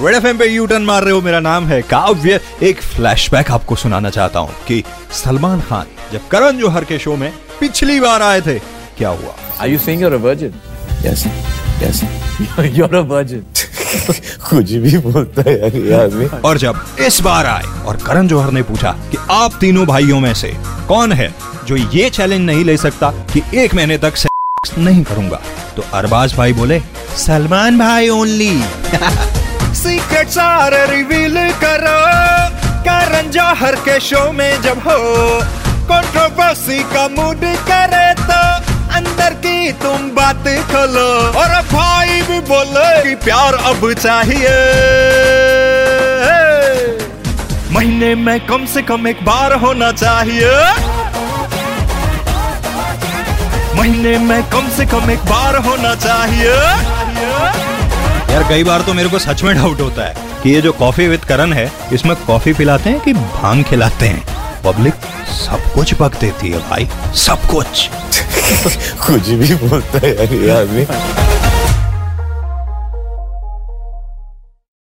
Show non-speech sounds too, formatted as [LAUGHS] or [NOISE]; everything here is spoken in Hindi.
रेड एफ़ पे यू टर्न मार रहे हो मेरा नाम है काव्य एक फ्लैशबैक आपको सुनाना चाहता हूँ कि सलमान खान जब करण जौहर के शो में पिछली बार आए थे क्या हुआ Are you saying you're a virgin? Yes, yes. [LAUGHS] you're a virgin. [LAUGHS] कुछ भी बोलता है यार ये आदमी और जब इस बार आए और करण जौहर ने पूछा कि आप तीनों भाइयों में से कौन है जो ये चैलेंज नहीं ले सकता कि एक महीने तक सेक्स नहीं करूँगा तो अरबाज भाई बोले सलमान भाई ओनली [LAUGHS] सीक्रेट सारे रिवील करो। करण जौहर के शो में जब हो कंट्रोवर्सी का मूड करे तो अंदर की तुम बात खोलो। और भाई भी बोले कि प्यार अब चाहिए। महीने में कम से कम एक बार होना चाहिए। महीने में कम से कम एक बार होना चाहिए। यार, कई बार तो मेरे को सच में डाउट होता है कि ये जो कॉफ़ी विद करण है, इसमें कॉफ़ी पिलाते हैं कि भाँग खिलाते हैं? पब्लिक सब कुछ पक देती है भाई, सब कुछ। [LAUGHS] कुछ भी बोलता है यार ये आदमी।